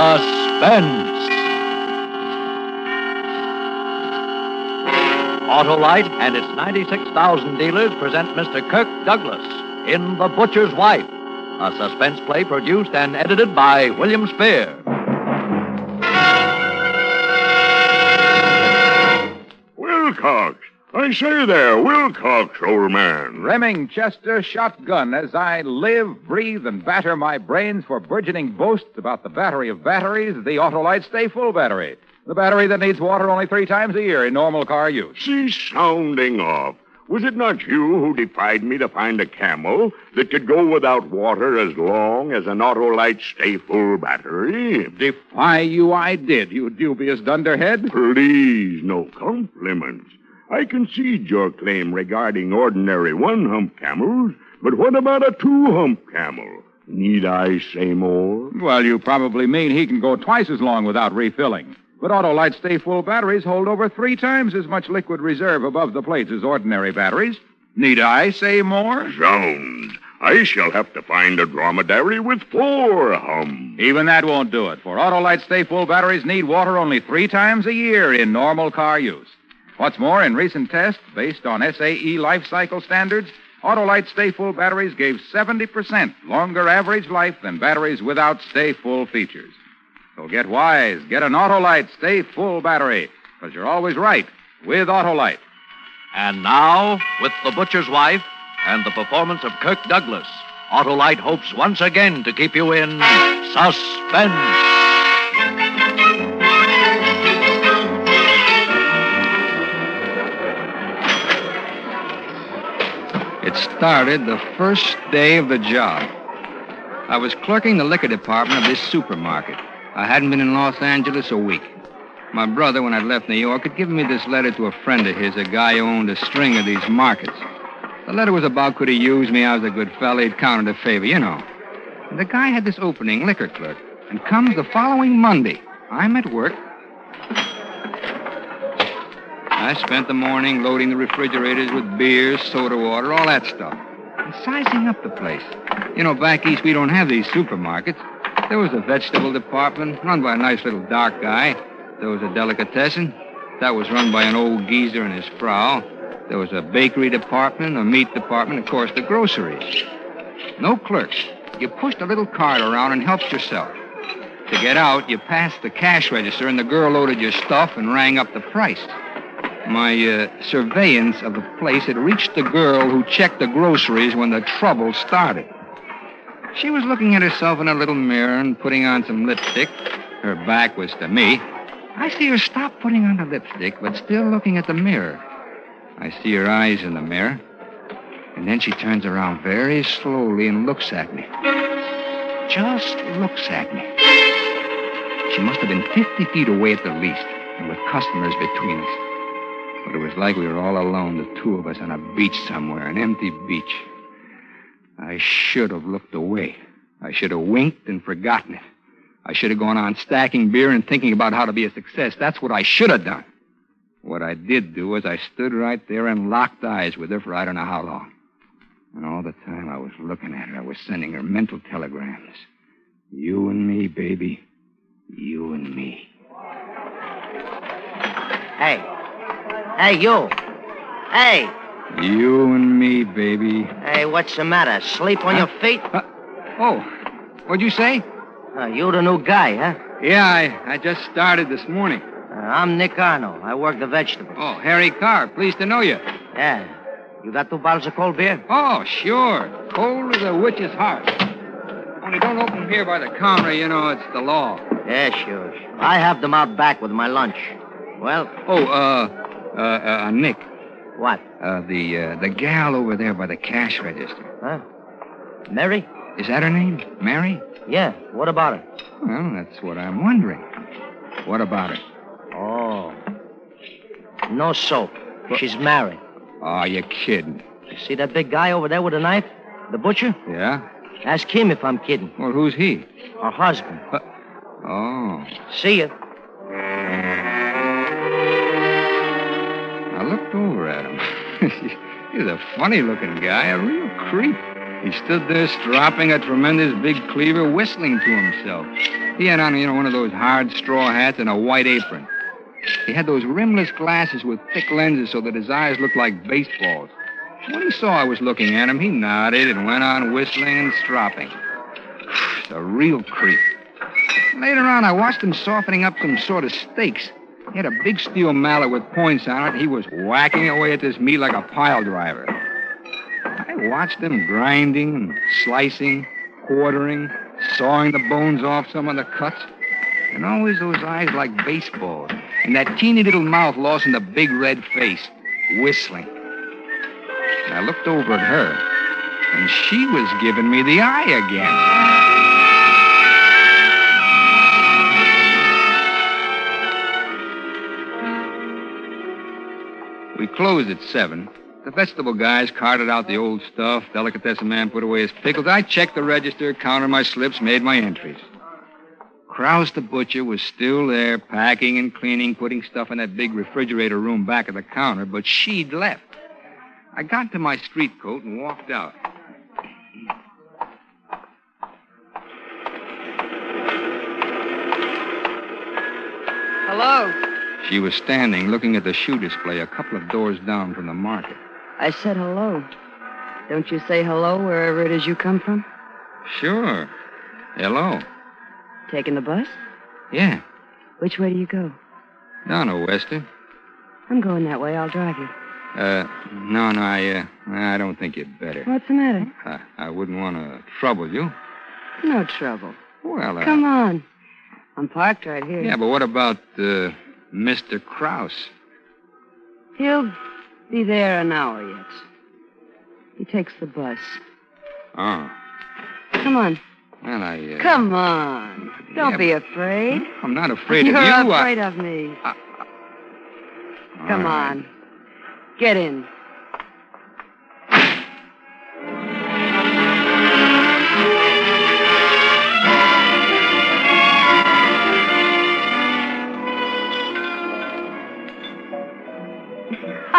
Suspense. Autolite and its 96,000 dealers present Mr. Kirk Douglas in The Butcher's Wife, a suspense play produced and edited by William Spier. I say there, Wilcox, old man. Remingchester shotgun as I live, breathe, and batter my brains for burgeoning boasts about the battery of batteries, the Autolite Stay Full battery. The battery that needs water only three times a year in normal car use. She's sounding off. Was it not you who defied me to find a camel that could go without water as long as an Autolite Stay Full battery? Defy you I did, you dubious dunderhead. Please, no compliments. I concede your claim regarding ordinary one hump camels, but what about a two hump camel? Need I say more? Well, you probably mean he can go twice as long without refilling. But Autolite Stay Full batteries hold over three times as much liquid reserve above the plates as ordinary batteries. Need I say more? Zounds. I shall have to find a dromedary with four humps. Even that won't do it, for Autolite Stay Full batteries need water only three times a year in normal car use. What's more, in recent tests based on SAE life cycle standards, Autolite Stay Full batteries gave 70% longer average life than batteries without Stay Full features. So get wise. Get an Autolite Stay Full battery, because you're always right with Autolite. And now, with The Butcher's Wife and the performance of Kirk Douglas, Autolite hopes once again to keep you in suspense. Started the first day of the job. I was clerking the liquor department of this supermarket. I hadn't been in Los Angeles a week. My brother, when I'd left New York, had given me this letter to a friend of his, a guy who owned a string of these markets. The letter was about could he use me? I was a good fella. He'd counted a favor, you know. And the guy had this opening, liquor clerk. And comes the following Monday. I'm at work. I spent the morning loading the refrigerators with beers, soda water, all that stuff. And sizing up the place. You know, back east, we don't have these supermarkets. There was a vegetable department run by a nice little dark guy. There was a delicatessen. That was run by an old geezer and his frau. There was a bakery department, a meat department, of course, the groceries. No clerks. You pushed a little cart around and helped yourself. To get out, you passed the cash register, and the girl loaded your stuff and rang up the price. My uh, surveillance of the place had reached the girl who checked the groceries when the trouble started. She was looking at herself in a little mirror and putting on some lipstick. Her back was to me. I see her stop putting on the lipstick, but still looking at the mirror. I see her eyes in the mirror. And then she turns around very slowly and looks at me. Just looks at me. She must have been 50 feet away at the least, and with customers between us. But it was like we were all alone, the two of us on a beach somewhere, an empty beach. I should have looked away. I should have winked and forgotten it. I should have gone on stacking beer and thinking about how to be a success. That's what I should have done. What I did do was I stood right there and locked eyes with her for I don't know how long. And all the time I was looking at her, I was sending her mental telegrams. You and me, baby. You and me. Hey. Hey, you. Hey. You and me, baby. Hey, what's the matter? Sleep on your feet? Uh, oh, what'd you say? Uh, you the new guy, huh? Yeah, I, I just started this morning. Uh, I'm Nick Arno. I work the vegetables. Oh, Harry Carr. Pleased to know you. Yeah. You got two bottles of cold beer? Oh, sure. Cold as a witch's heart. Only don't open here by the counter, you know, it's the law. Yeah, sure. I have them out back with my lunch. Well? Oh, uh, uh, uh, Nick. What? Uh, the, uh, the gal over there by the cash register. Huh? Mary? Is that her name? Mary? Yeah. What about her? Well, that's what I'm wondering. What about her? Oh. No soap. She's married. Oh, you're kidding. You see that big guy over there with a knife? The butcher? Yeah? Ask him if I'm kidding. Well, who's he? Her husband. Uh, oh. See ya. He's a funny looking guy, a real creep. He stood there stropping a tremendous big cleaver, whistling to himself. He had on, you know, one of those hard straw hats and a white apron. He had those rimless glasses with thick lenses so that his eyes looked like baseballs. When he saw I was looking at him, he nodded and went on whistling and stropping. a real creep. Later on, I watched him softening up some sort of steaks. He had a big steel mallet with points on it. He was whacking away at this meat like a pile driver. I watched him grinding and slicing, quartering, sawing the bones off some of the cuts. And always those eyes like baseballs. And that teeny little mouth lost in the big red face, whistling. And I looked over at her, and she was giving me the eye again. We closed at seven. The vegetable guys carted out the old stuff. Delicatessen man put away his pickles. I checked the register, counted my slips, made my entries. Kraus the butcher was still there, packing and cleaning, putting stuff in that big refrigerator room back of the counter, but she'd left. I got to my street coat and walked out. Hello. She was standing looking at the shoe display a couple of doors down from the market. I said hello. Don't you say hello wherever it is you come from? Sure. Hello. Taking the bus? Yeah. Which way do you go? Down to Western. I'm going that way. I'll drive you. Uh, no, no, I, uh, I don't think you'd better. What's the matter? I, I wouldn't want to trouble you. No trouble. Well, uh, Come on. I'm parked right here. Yeah, but what about, uh, Mr. Kraus? He'll be there an hour yet. He takes the bus. Oh. Come on. Well, I, uh... Come on. Don't Yeah, be afraid. I'm not afraid of You're of You're afraid of me. All Come right. on. Get in.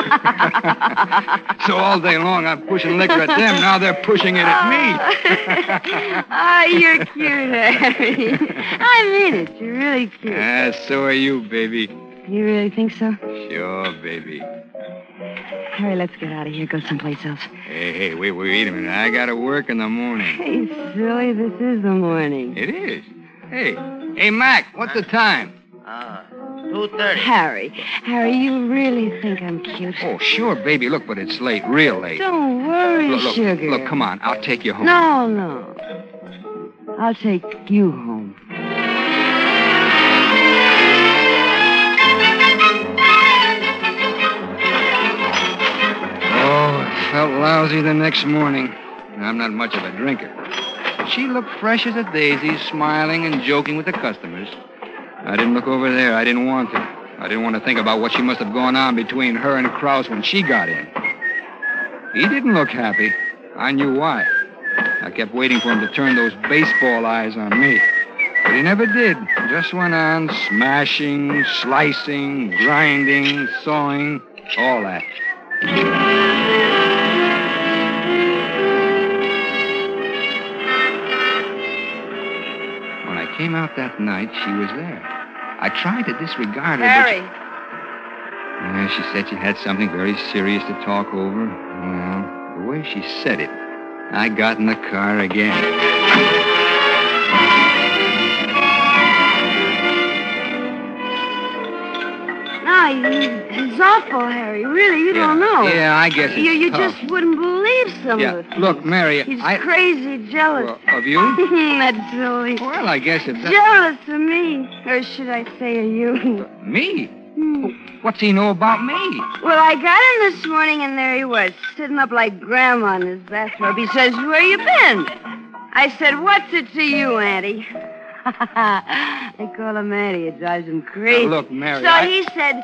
So all day long I'm pushing liquor at them. Now they're pushing it at me. Ah, you're cute, Harry. I mean it. You're really cute. Ah, so are you, baby. You really think so? Sure, baby. Harry, let's get out of here. Go someplace else. Hey, hey, wait, wait a minute. I gotta work in the morning. Hey, silly, this is the morning. It is. Hey, hey, Mac, what's the time? Ah, 2.30. Harry, Harry, you really think I'm cute? Oh, sure, baby. Look, but it's late, real late. Don't worry, Look, look, sugar. look, come on. I'll take you home. No, no. I'll take you home. Oh, it felt lousy the next morning. I'm not much of a drinker. She looked fresh as a daisy, smiling and joking with the customers. I didn't look over there. I didn't want to. I didn't want to think about what she must have gone on between her and Kraus when she got in. He didn't look happy. I knew why. I kept waiting for him to turn those baseball eyes on me. But he never did. Just went on smashing, slicing, grinding, sawing, all that. Came out that night, she was there. I tried to disregard her, Harry, but she... Yeah, she said she had something very serious to talk over. Well, the way she said it, I got in the car again. He- he's awful, Harry. Really, you don't know. Yeah, I guess it's You, you tough. just wouldn't believe some Yeah, of the look. Mary, He's I- crazy jealous. Well, of you? That's silly. Well, I guess it's... Jealous of me. Or should I say of you? Me? Hmm. What's he know about me? Well, I got him this morning and there he was, sitting up like grandma in his bathrobe. He says, Where you been? I said, What's it to you, Auntie? they call him Auntie. It drives him crazy. Now, look, Mary, So I- he said,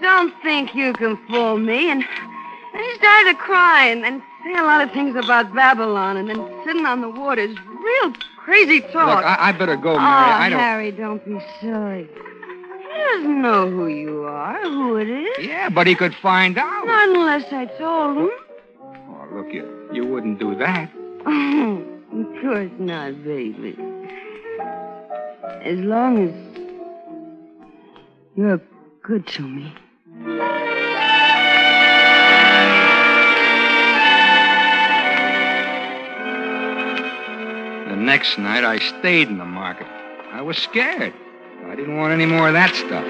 Don't think you can fool me. And then he started to cry and, and say a lot of things about Babylon and then sitting on the waters. Real crazy talk. Look, I, I better go, Mary. oh, I don't... Harry, don't be silly. He doesn't know who you are, who it is. Yeah, but he could find out. Not unless I told him. Oh, look, you, you wouldn't do that. Of course not, baby. As long as you're good to me. Next night, I stayed in the market. I was scared. I didn't want any more of that stuff.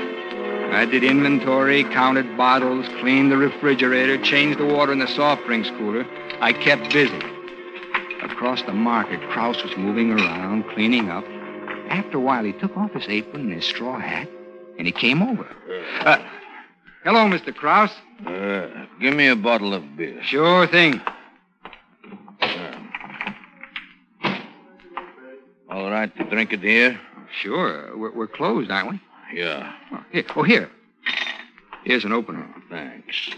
I did inventory, counted bottles, cleaned the refrigerator, changed the water in the soft drinks cooler. I kept busy. Across the market, Kraus was moving around, cleaning up. After a while, he took off his apron and his straw hat, and he came over. Uh, hello, Mr. Kraus. Uh, give me a bottle of beer. Sure thing. All right to drink it here? Sure. We're, we're closed, aren't we? Yeah. Oh, here. Oh, here. Here's an opener. Thanks.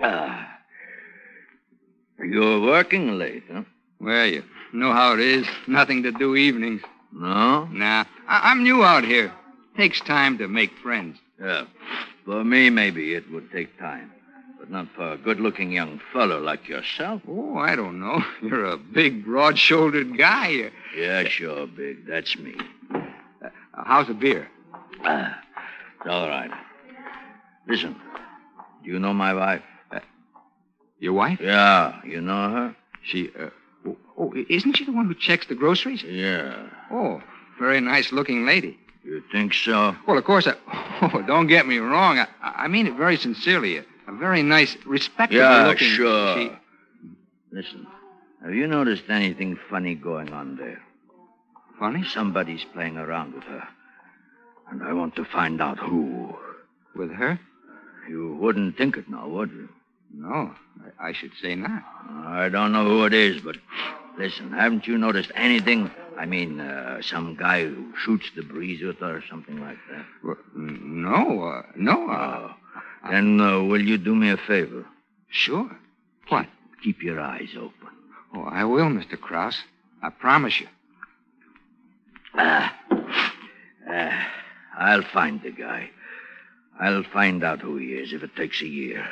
Ah. You're working late, huh? Well, you know how it is. Nothing to do evenings. No? Nah, I- I'm new out here. Takes time to make friends. Yeah. For me, maybe it would take time. Not for a good looking young fellow like yourself. Oh, I don't know. You're a big, broad shouldered guy. Uh, Yeah, sure, Big. That's me. how's the beer? It's all right. Listen, do you know my wife? Your wife? Yeah, you know her? She, uh, oh, oh, isn't she the one who checks the groceries? Yeah. Oh, very nice looking lady. You think so? Well, of course, I, oh, don't get me wrong. I, I mean it very sincerely. A, a very nice, respectable Yeah, looking. sure. She, Listen, have you noticed anything funny going on there? funny? Somebody's playing around with her. And I want to find out who. With her? You wouldn't think it now, would you? No, I, I should say not. I don't know who it is, but listen, haven't you noticed anything? I mean, uh, some guy who shoots the breeze with her or something like that? Well, no, uh, no. Uh, Oh. Then uh, will you do me a favor? sure. What? Keep your eyes open. Oh, I will, Mr. Kraus. I promise you. Ah. Ah, I'll find the guy. I'll find out who he is if it takes a year.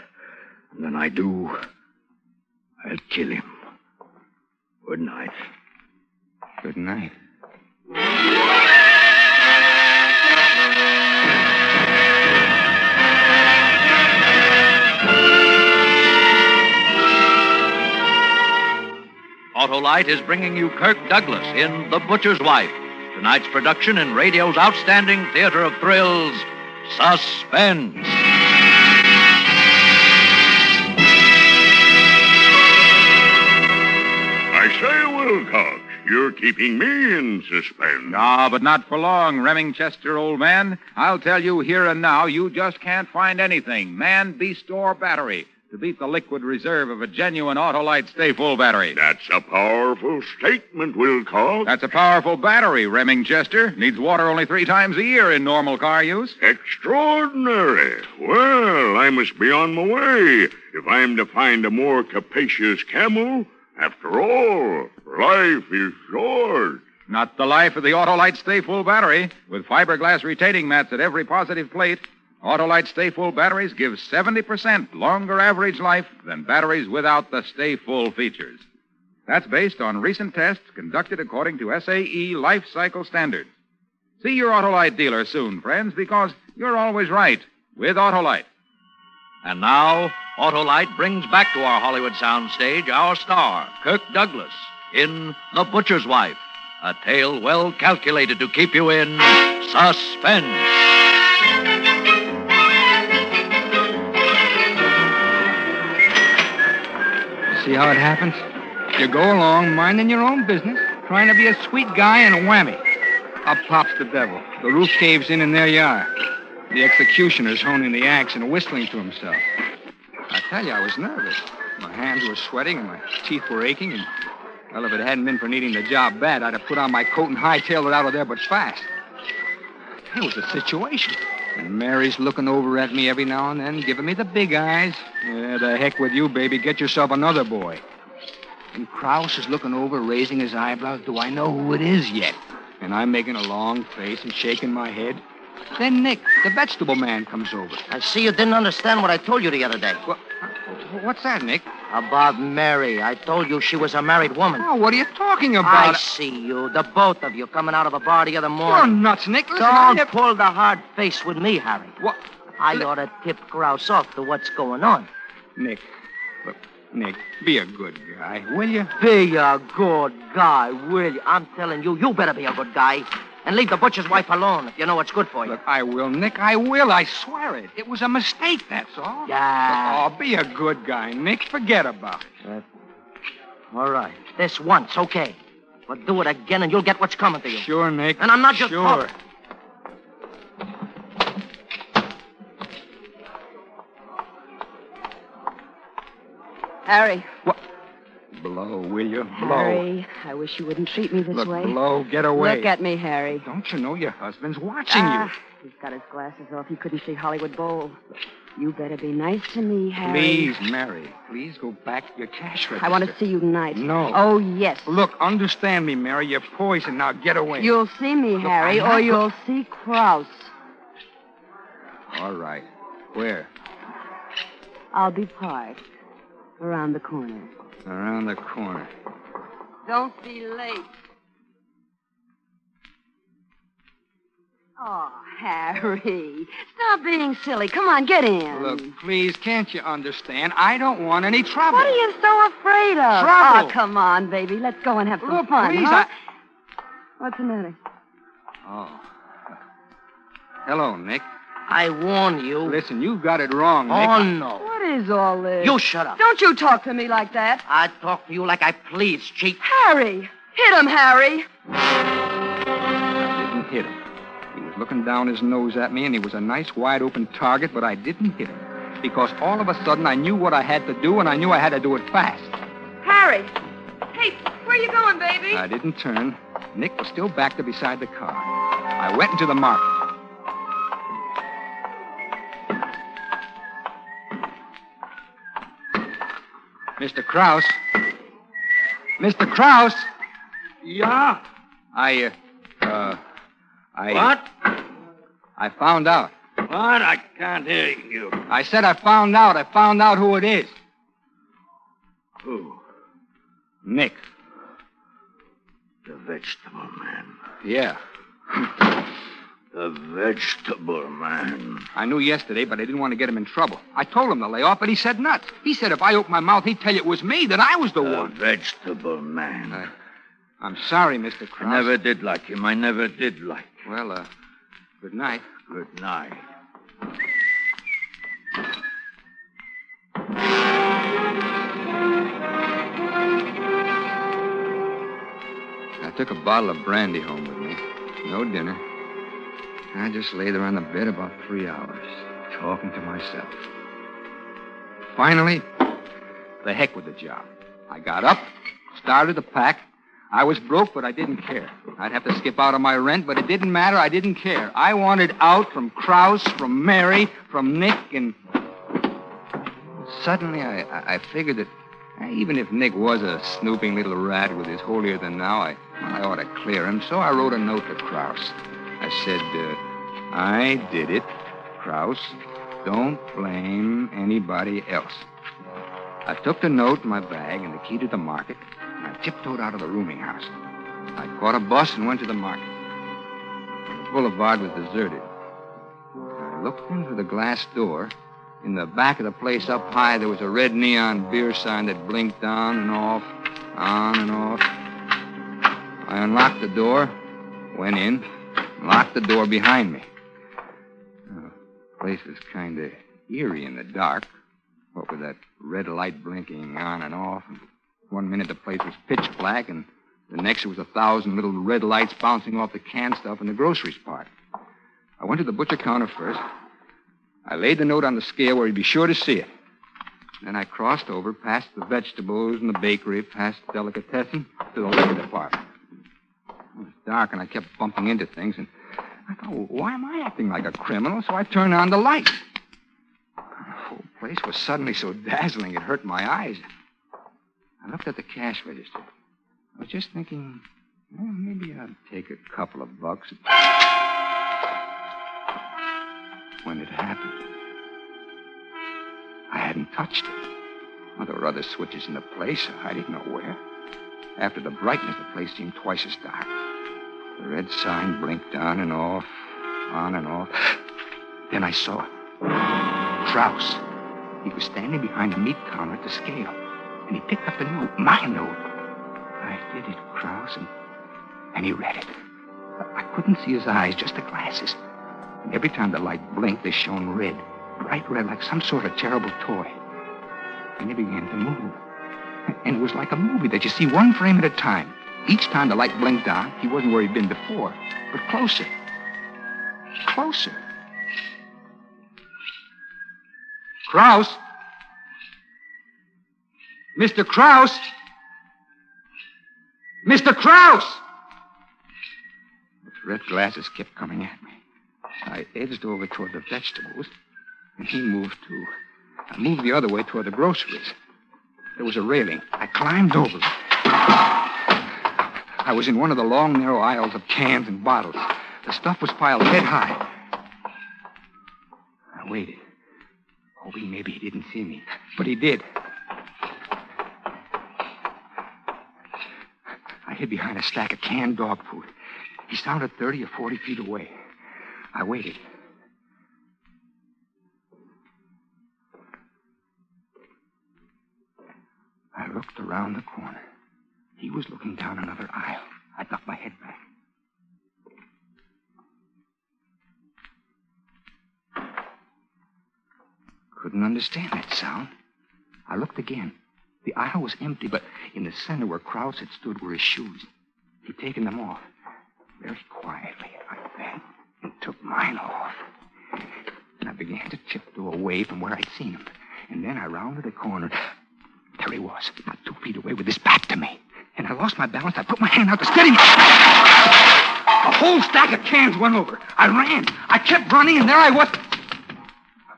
And when I do, I'll kill him. Good night. Good night. Autolite is bringing you Kirk Douglas in The Butcher's Wife. Tonight's production in radio's outstanding theater of thrills, Suspense. I say, Wilcox, you're keeping me in suspense. No, but not for long, Remingchester, old man. I'll tell you here and now, you just can't find anything, man, beast, or battery, to beat the liquid reserve of a genuine Autolite Stay Full battery. That's a powerful statement, Wilcox. That's a powerful battery, Remingchester. Needs water only three times a year in normal car use. Extraordinary. Well, I must be on my way if I'm to find a more capacious camel. After all, life is short. Not the life of the Autolite Stay Full battery. With fiberglass retaining mats at every positive plate, Autolite Stay Full batteries give 70% longer average life than batteries without the Stay Full features. That's based on recent tests conducted according to SAE life cycle standards. See your Autolite dealer soon, friends, because you're always right with Autolite. And now, Autolite brings back to our Hollywood soundstage our star, Kirk Douglas, in The Butcher's Wife, a tale well calculated to keep you in suspense. See how it happens? You go along minding your own business, trying to be a sweet guy, and a whammy. Up pops the devil. The roof caves in, and there you are. The executioner's honing the axe and whistling to himself. I tell you, I was nervous. My hands were sweating and my teeth were aching, and, well, if it hadn't been for needing the job bad, I'd have put on my coat and hightailed it out of there, but fast. It was a situation. And Mary's looking over at me every now and then, giving me the big eyes. Yeah, the heck with you, baby. Get yourself another boy. And Kraus is looking over, raising his eyebrows. Do I know who it is yet? And I'm making a long face and shaking my head. Then Nick, the vegetable man, comes over. I see you didn't understand what I told you the other day. What, what's that, Nick? About Mary. I told you she was a married woman. Oh, what are you talking about? I see you, the both of you, coming out of a bar the other You're morning. nuts, Nick. Listen, Don't never... pull the hard face with me, Harry. What? I ought to tip Kraus off to what's going on. Nick, look, Nick, be a good guy, will you? Be a good guy, will you? I'm telling you, you better be a good guy. And leave the butcher's wife alone if you know what's good for you. Look, I will, Nick. I will. I swear it. It was a mistake, that's all. Yeah. Look, oh, be a good guy, Nick. Forget about it. All right. This once, okay. But do it again and you'll get what's coming to you. Sure, Nick. And I'm not just sure. talking. Harry. Blow, will you? Blow. Harry, I wish you wouldn't treat me this Look, way. Blow, get away. Look at me, Harry. Don't you know your husband's watching Ah, he's got his glasses off. He couldn't see Hollywood Bowl. You better be nice to me. Harry. Please, Mary. Please go back to your cash register. I want to see you tonight. No. Oh, yes. Look, understand me, Mary. You're poisoned. Now get away. You'll see me, Look, Harry, or you'll see Kraus. All right. Where? I'll be parked around the corner. Around the corner. Don't be late. Oh, Harry. Stop being silly. Come on, get in. Look, please, can't you understand? I don't want any trouble. What are you so afraid of? Ah, trouble. Oh, come on, baby. Let's go and have some Look, fun, please, huh? I... What's the matter? Oh. Hello, Nick. I warn you. Listen, you've got it wrong, Nick. Oh, no. What is all this? You shut up. Don't you talk to me like that. I talk to you like I please, cheat. Harry! Hit him, Harry! I didn't hit him. He was looking down his nose at me, and he was a nice, wide open target, but I didn't hit him. Because all of a sudden I knew what I had to do, and I knew I had to do it fast. Harry! Hey, where you going, baby? I didn't turn. Nick was still back there beside the car. I went into the market. Mr. Kraus. Mr. Kraus. Yeah? I, uh, uh, I. What? I found out. What? I can't hear you. I said I found out. I found out who it is. Who? Nick. The vegetable man. Yeah. The vegetable man. I knew yesterday, but I didn't want to get him in trouble. I told him to lay off, but he said nuts. He said if I opened my mouth, he'd tell you it was me, that I was the The one. vegetable man. I- I'm sorry, Mr. I never did like him. I never did like him. Well, uh, good night. Good night. I took a bottle of brandy home with me. No dinner. I just lay there on the bed about three hours, talking to myself. Finally, the heck with the job. I got up, started to pack. I was broke, but I didn't care. I'd have to skip out on my rent, but it didn't matter. I didn't care. I wanted out from Kraus, from Mary, from Nick, and suddenly I, I- figured that uh, even if Nick was a snooping little rat with his holier than now, I, I ought to clear him. So I wrote a note to Kraus. I said, uh, I did it, Kraus. Don't blame anybody else. I took the note in my bag and the key to the market, and I tiptoed out of the rooming house. I caught a bus and went to the market. The boulevard was deserted. I looked in through the glass door. In the back of the place up high, there was a red neon beer sign that blinked on and off, on and off. I unlocked the door, went in, locked the door behind me. Oh, the place is kind of eerie in the dark. What with that red light blinking on and off. And one minute the place was pitch black, and the next it was a thousand little red lights bouncing off the canned stuff in the groceries part. I went to the butcher counter first. I laid the note on the scale where he'd be sure to see it. Then I crossed over, past the vegetables and the bakery, past the delicatessen, to the liquor department. Dark, and I kept bumping into things, and I thought, well, why am I acting like a criminal? So I turned on the light. The whole place was suddenly so dazzling it hurt my eyes. I looked at the cash register. I was just thinking, well, maybe I'd take a couple of bucks. when it happened. I hadn't touched it. Well, there were other switches in the place. I didn't know where. After the brightness, the place seemed twice as dark. The red sign blinked on and off, on and off. Then I saw Kraus. He was standing behind the meat counter at the scale, and he picked up the note, my note. I did it, Kraus, and, and he read it. I couldn't see his eyes, just the glasses. And every time the light blinked, they shone red, bright red, like some sort of terrible toy. And he began to move. And it was like a movie that you see one frame at a time. Each time the light blinked on, he wasn't where he'd been before, but closer. Closer. Kraus? Mr. Kraus? Mr. Kraus! The red glasses kept coming at me. I edged over toward the vegetables, and he moved too. I moved the other way toward the groceries. There was a railing. I climbed over it. I was in one of the long, narrow aisles of cans and bottles. The stuff was piled head high. I waited, oh, hoping maybe he didn't see me. But he did. I hid behind a stack of canned dog food. He sounded 30 or 40 feet away. I waited. I looked around the corner. Was looking down another aisle. I ducked my head back. Couldn't understand that sound. I looked again. The aisle was empty, but in the center where Kraus had stood were his shoes. He'd taken them off. Very quietly, like that, and took mine off. And I began to tiptoe away from where I'd seen him. And then I rounded a corner. There he was, not two feet away with his back to me. And I lost my balance. I put my hand out to steady. A whole stack of cans went over. I ran. I kept running, and there I was.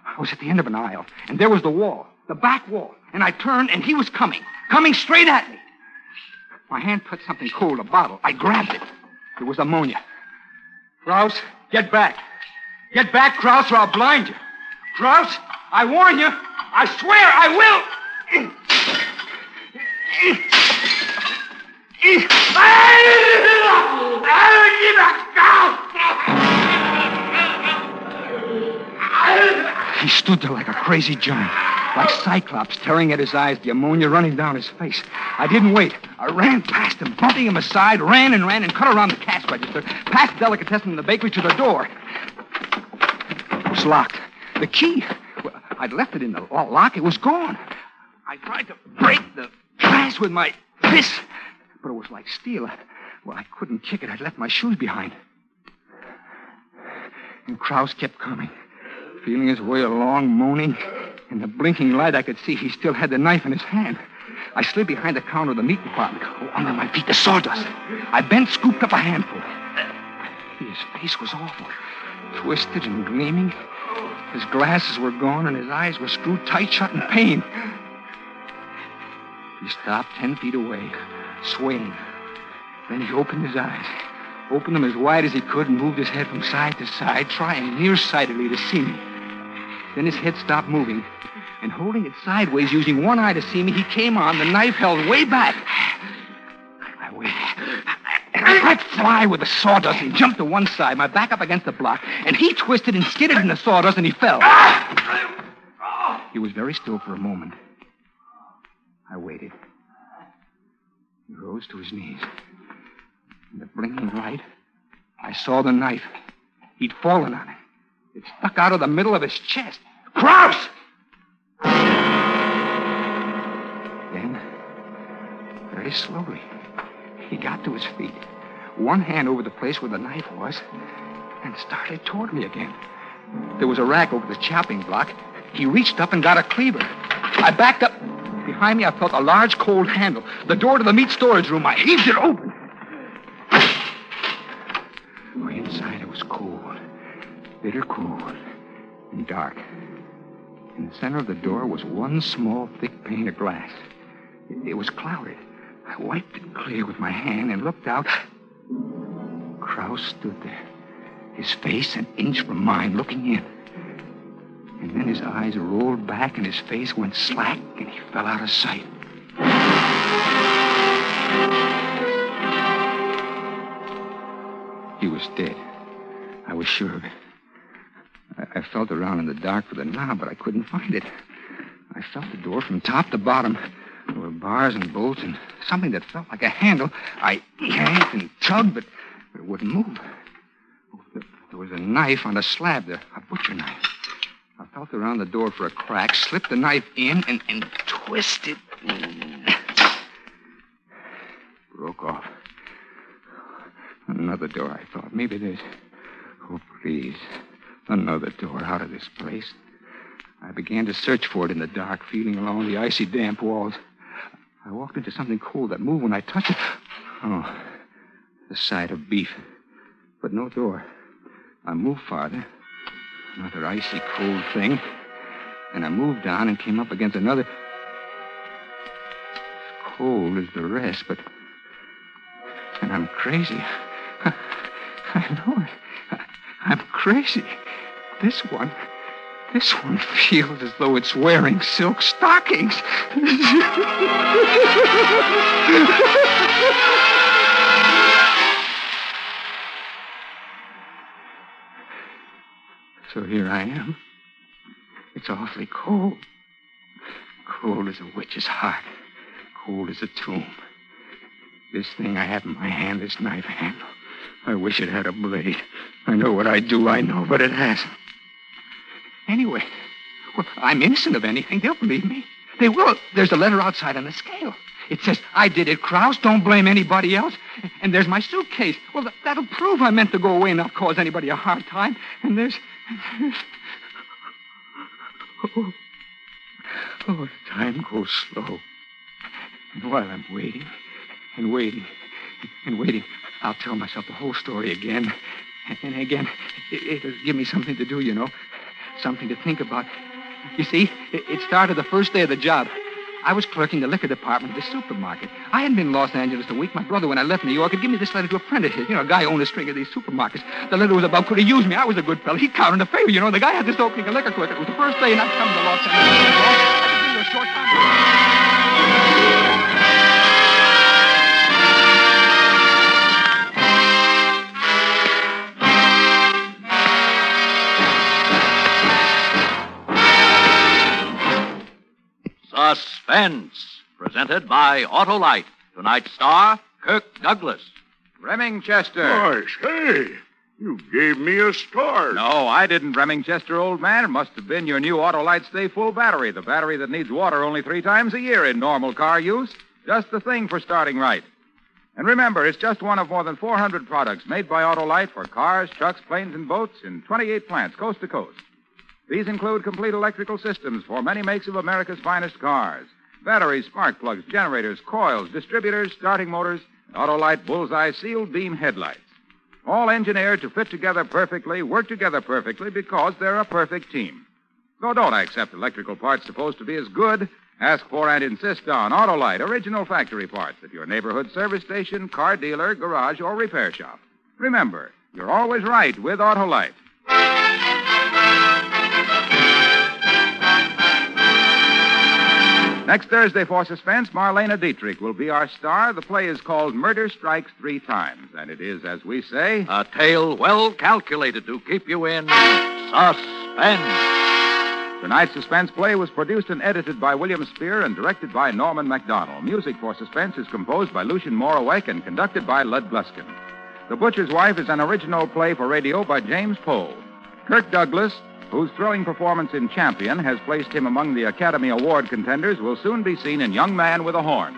I was at the end of an aisle, and there was the wall, the back wall. And I turned, and he was coming, coming straight at me. My hand touched something cold, a bottle. I grabbed it. It was ammonia. Kraus, get back. Get back, Kraus, or I'll blind you. Kraus, I warn you. I swear I will. He stood there like a crazy giant, like Cyclops tearing at his eyes, the ammonia running down his face. I didn't wait. I ran past him, bumping him aside, ran and ran and cut around the cash register, past the delicatessen in the bakery to the door. It was locked. The key, well, I'd left it in the lock. It was gone. I tried to break the glass with my fist, but it was like steel. Well, I couldn't kick it. I'd left my shoes behind. And Kraus kept coming, feeling his way along, moaning. In the blinking light, I could see he still had the knife in his hand. I slid behind the counter of the meat department. Oh, under my feet, the sawdust. I bent, scooped up a handful. His face was awful, twisted and gleaming. His glasses were gone, and his eyes were screwed tight shut in pain. He stopped ten feet away, swaying. Then he opened his eyes, opened them as wide as he could, and moved his head from side to side, trying nearsightedly to see me. Then his head stopped moving, and holding it sideways, using one eye to see me, he came on, the knife held way back. I waited. I fly with the sawdust and jumped to one side, my back up against the block, and he twisted and skidded in the sawdust, and he fell. He was very still for a moment. I waited. He rose to his knees. In the blinking light, I saw the knife. He'd fallen on it. It stuck out of the middle of his chest. Kraus! Then, very slowly, he got to his feet, one hand over the place where the knife was, and started toward me again. There was a rack over the chopping block. He reached up and got a cleaver. I backed up. Behind me, I felt a large cold handle. The door to the meat storage room. I heaved it open. Oh, inside, it was cold, bitter cold, and dark. In the center of the door was one small, thick pane of glass. It, it was clouded. I wiped it clear with my hand and looked out. Kraus stood there, his face an inch from mine, looking in. And then his eyes rolled back and his face went slack and he fell out of sight. He was dead. I was sure of it. I, I felt around in the dark for the knob, but I couldn't find it. I felt the door from top to bottom. There were bars and bolts and something that felt like a handle. I yanked and tugged, but, it wouldn't move. Oh, there was a knife on the slab there, a butcher knife. I felt around the door for a crack, slipped the knife in, and, and twisted. Broke off. Another door, I thought. Maybe there's. Oh, please. Another door out of this place. I began to search for it in the dark, feeling along the icy, damp walls. I walked into something cold that moved when I touched it. Oh, the side of beef. But no door. I moved farther. Another icy, cold thing. And I moved on and came up against another. As cold as the rest, but. And I'm crazy. I know it. I'm crazy. This one. This one feels as though it's wearing silk stockings. so here I am. It's awfully cold. Cold as a witch's heart. Cold as a tomb. This thing I have in my hand, this knife handle. I wish it had a blade. I know what I do, I know, but it hasn't. Anyway, well, I'm innocent of anything. They'll believe me. They will. There's a letter outside on the scale. It says, I did it, Kraus. Don't blame anybody else. And there's my suitcase. Well, that'll prove I meant to go away and not cause anybody a hard time. And there's. Oh, oh, time goes slow. And while I'm waiting and waiting and waiting, I'll tell myself the whole story again. And again, it, will give me something to do, you know. Something to think about. You see, it started the first day of the job. I was clerking the liquor department of the supermarket. I hadn't been in Los Angeles a week. My brother, when I left New York, had given me this letter to a friend of his. You know, a guy who owned a string of these supermarkets. The letter was about could he use me. I was a good fellow. He counted a favor. You know, the guy had this opening a liquor clerk. It was the first day, and I'd come to Los Angeles. I could give you a short time. Suspense, presented by Autolite. Tonight's star, Kirk Douglas. Remingchester. Gosh, hey, you gave me a start. No, I didn't, Remingchester, old man. It must have been your new Autolite Stay Full battery, the battery that needs water only three times a year in normal car use. Just the thing for starting right. And remember, it's just one of more than 400 products made by Autolite for cars, trucks, planes, and boats in 28 plants coast to coast. These include complete electrical systems for many makes of America's finest cars batteries, spark plugs, generators, coils, distributors, starting motors, Autolite bullseye sealed beam headlights. All engineered to fit together perfectly, work together perfectly because they're a perfect team. So don't accept electrical parts supposed to be as good. Ask for and insist on Autolite original factory parts at your neighborhood service station, car dealer, garage, or repair shop. Remember, you're always right with Autolite. Next Thursday for Suspense, Marlene Dietrich will be our star. The play is called Murder Strikes Three Times, and it is, as we say, a tale well calculated to keep you in suspense. Tonight's suspense play was produced and edited by William Spier and directed by Norman Macdonnell. Music for Suspense is composed by Lucien Moraweck and conducted by Lud Gluskin. The Butcher's Wife is an original play for radio by James Poe. Kirk Douglas, whose thrilling performance in Champion has placed him among the Academy Award contenders, will soon be seen in Young Man with a Horn.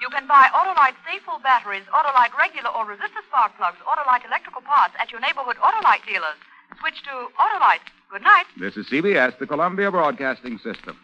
You can buy Autolite Full batteries, Autolite regular or resistor spark plugs, Autolite electrical parts at your neighborhood Autolite dealers. Switch to Autolite. Good night. This is CBS, the Columbia Broadcasting System.